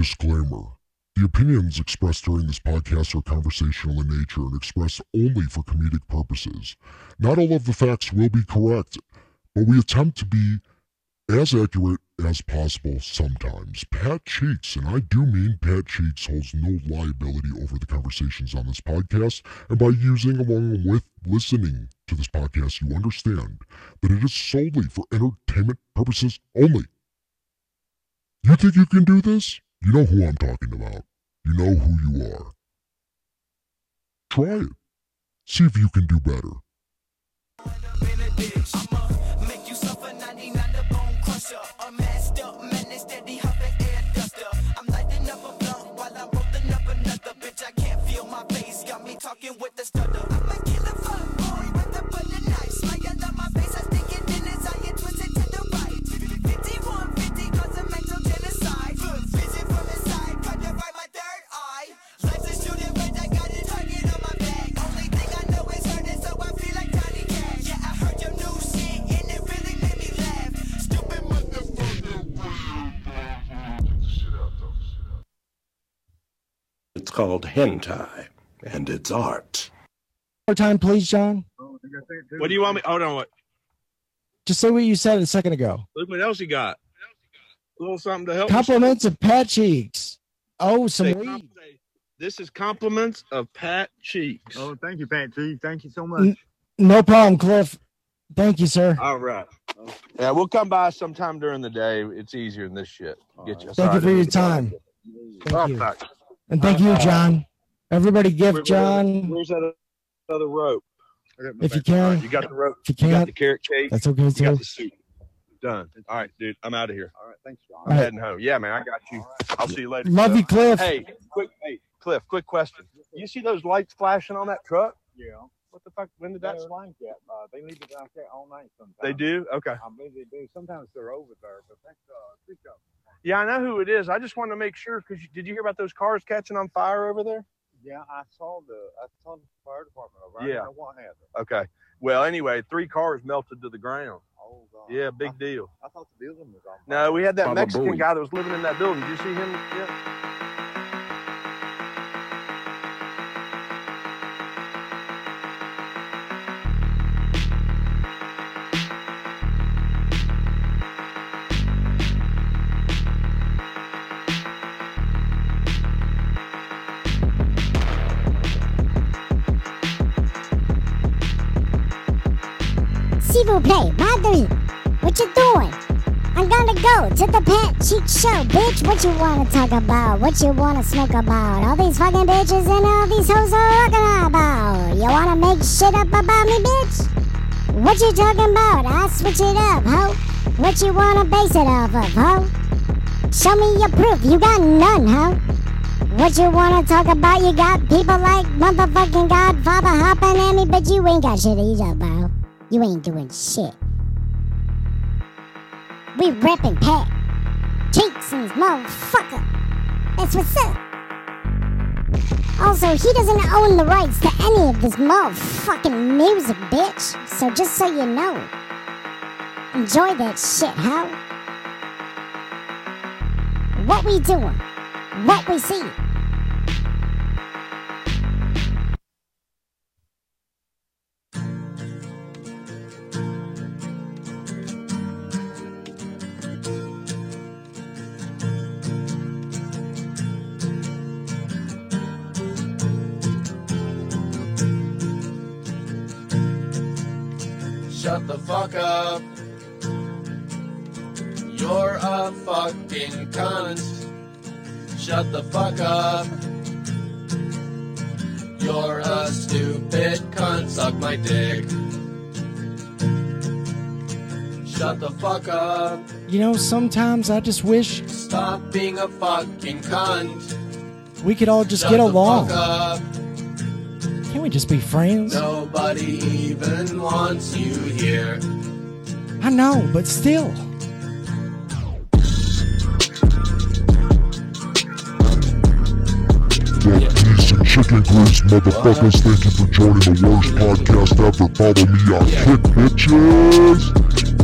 Disclaimer. The opinions expressed during this podcast are conversational in nature and expressed only for comedic purposes. Not all of the facts will be correct, but we attempt to be as accurate as possible sometimes. Pat Cheeks, and I do mean Pat Cheeks, holds no liability over the conversations on this podcast, and by using along with listening to this podcast, you understand that it is solely for entertainment purposes only. You think you can do this? You know who I'm talking about. You know who you are. Try it. See if you can do better. It's called hentai, and it's art. more time, please, John? What do you want me? Hold on. What? Just say what you said a second ago. Look what else you got. A little something to help. Compliments of Pat Cheeks. Oh, some Say weed. say, This is compliments of Pat Cheeks. Oh, thank you, Pat Cheeks. Thank you so much. Mm. No problem, Cliff. Thank you, sir. All right. Yeah, we'll come by sometime during the day. It's easier than this shit. Get you. Thank you for your time. Oh, Thank you. fuck. And thank you, uh, John. Everybody Where- gift where- John Where's that other rope? if you All right, can. you got the rope. If you can't. You got can't, the carrot cake. that's okay You too. got the soup. Done. All right, dude. I'm out of here. All right, thanks, John. I'm All right. heading home. Yeah, man. I got you. I'll see you later. Love you, Cliff. Hey, quick. Hey, Cliff. Quick question. You see those lights flashing on that truck? Yeah. What the fuck? When did that? They're like that. Uh, they leave it like that all night sometimes. They do. Okay. I believe they do. Sometimes they're over there, but that's uh, pickup. Yeah, I know who it is. I just wanted to make sure because did you hear about those cars catching on fire over there? Yeah, I saw the I saw the fire department over. I Yeah. didn't know what happened. Okay. Well, anyway, three cars melted to the ground. Oh God. Yeah, big I, deal. I thought the building was on. Fire. No, we had that Baba Mexican Booey. guy that was living in that building. Did you see him? Yeah. S'il vous plaît, what you doing? I'm gonna go to the Pat Cheek Show, bitch. What you wanna talk about? What you wanna smoke about? All these fucking bitches and all these hoes are rocking about. You wanna make shit up about me, bitch? What you talking about? I switch it up, ho. What you wanna base it off of, ho? Show me your proof. You got none, ho. What you wanna talk about? You got people like motherfucking Godfather hopping at me, but you ain't got shit bro. You ain't doing shit. We reppin' Pat. And motherfucker. That's what's up. Also, he doesn't own the rights to any of this motherfucking music, bitch. So just so you know. Enjoy that shit, ho. What we doing? What we see? The fuck up. You're a fucking cunt. Shut the fuck up. You're a stupid cunt. Suck my dick. Shut the fuck up. You know, sometimes I just wish Stop being a fucking cunt. we could all just Shut get the along. Fuck up. Can't we just be friends? Nobody even wants you here. I know, but still. Well, peace chicken grease, motherfuckers. Thank you for joining the worst podcast ever. Follow me on Kick, bitches.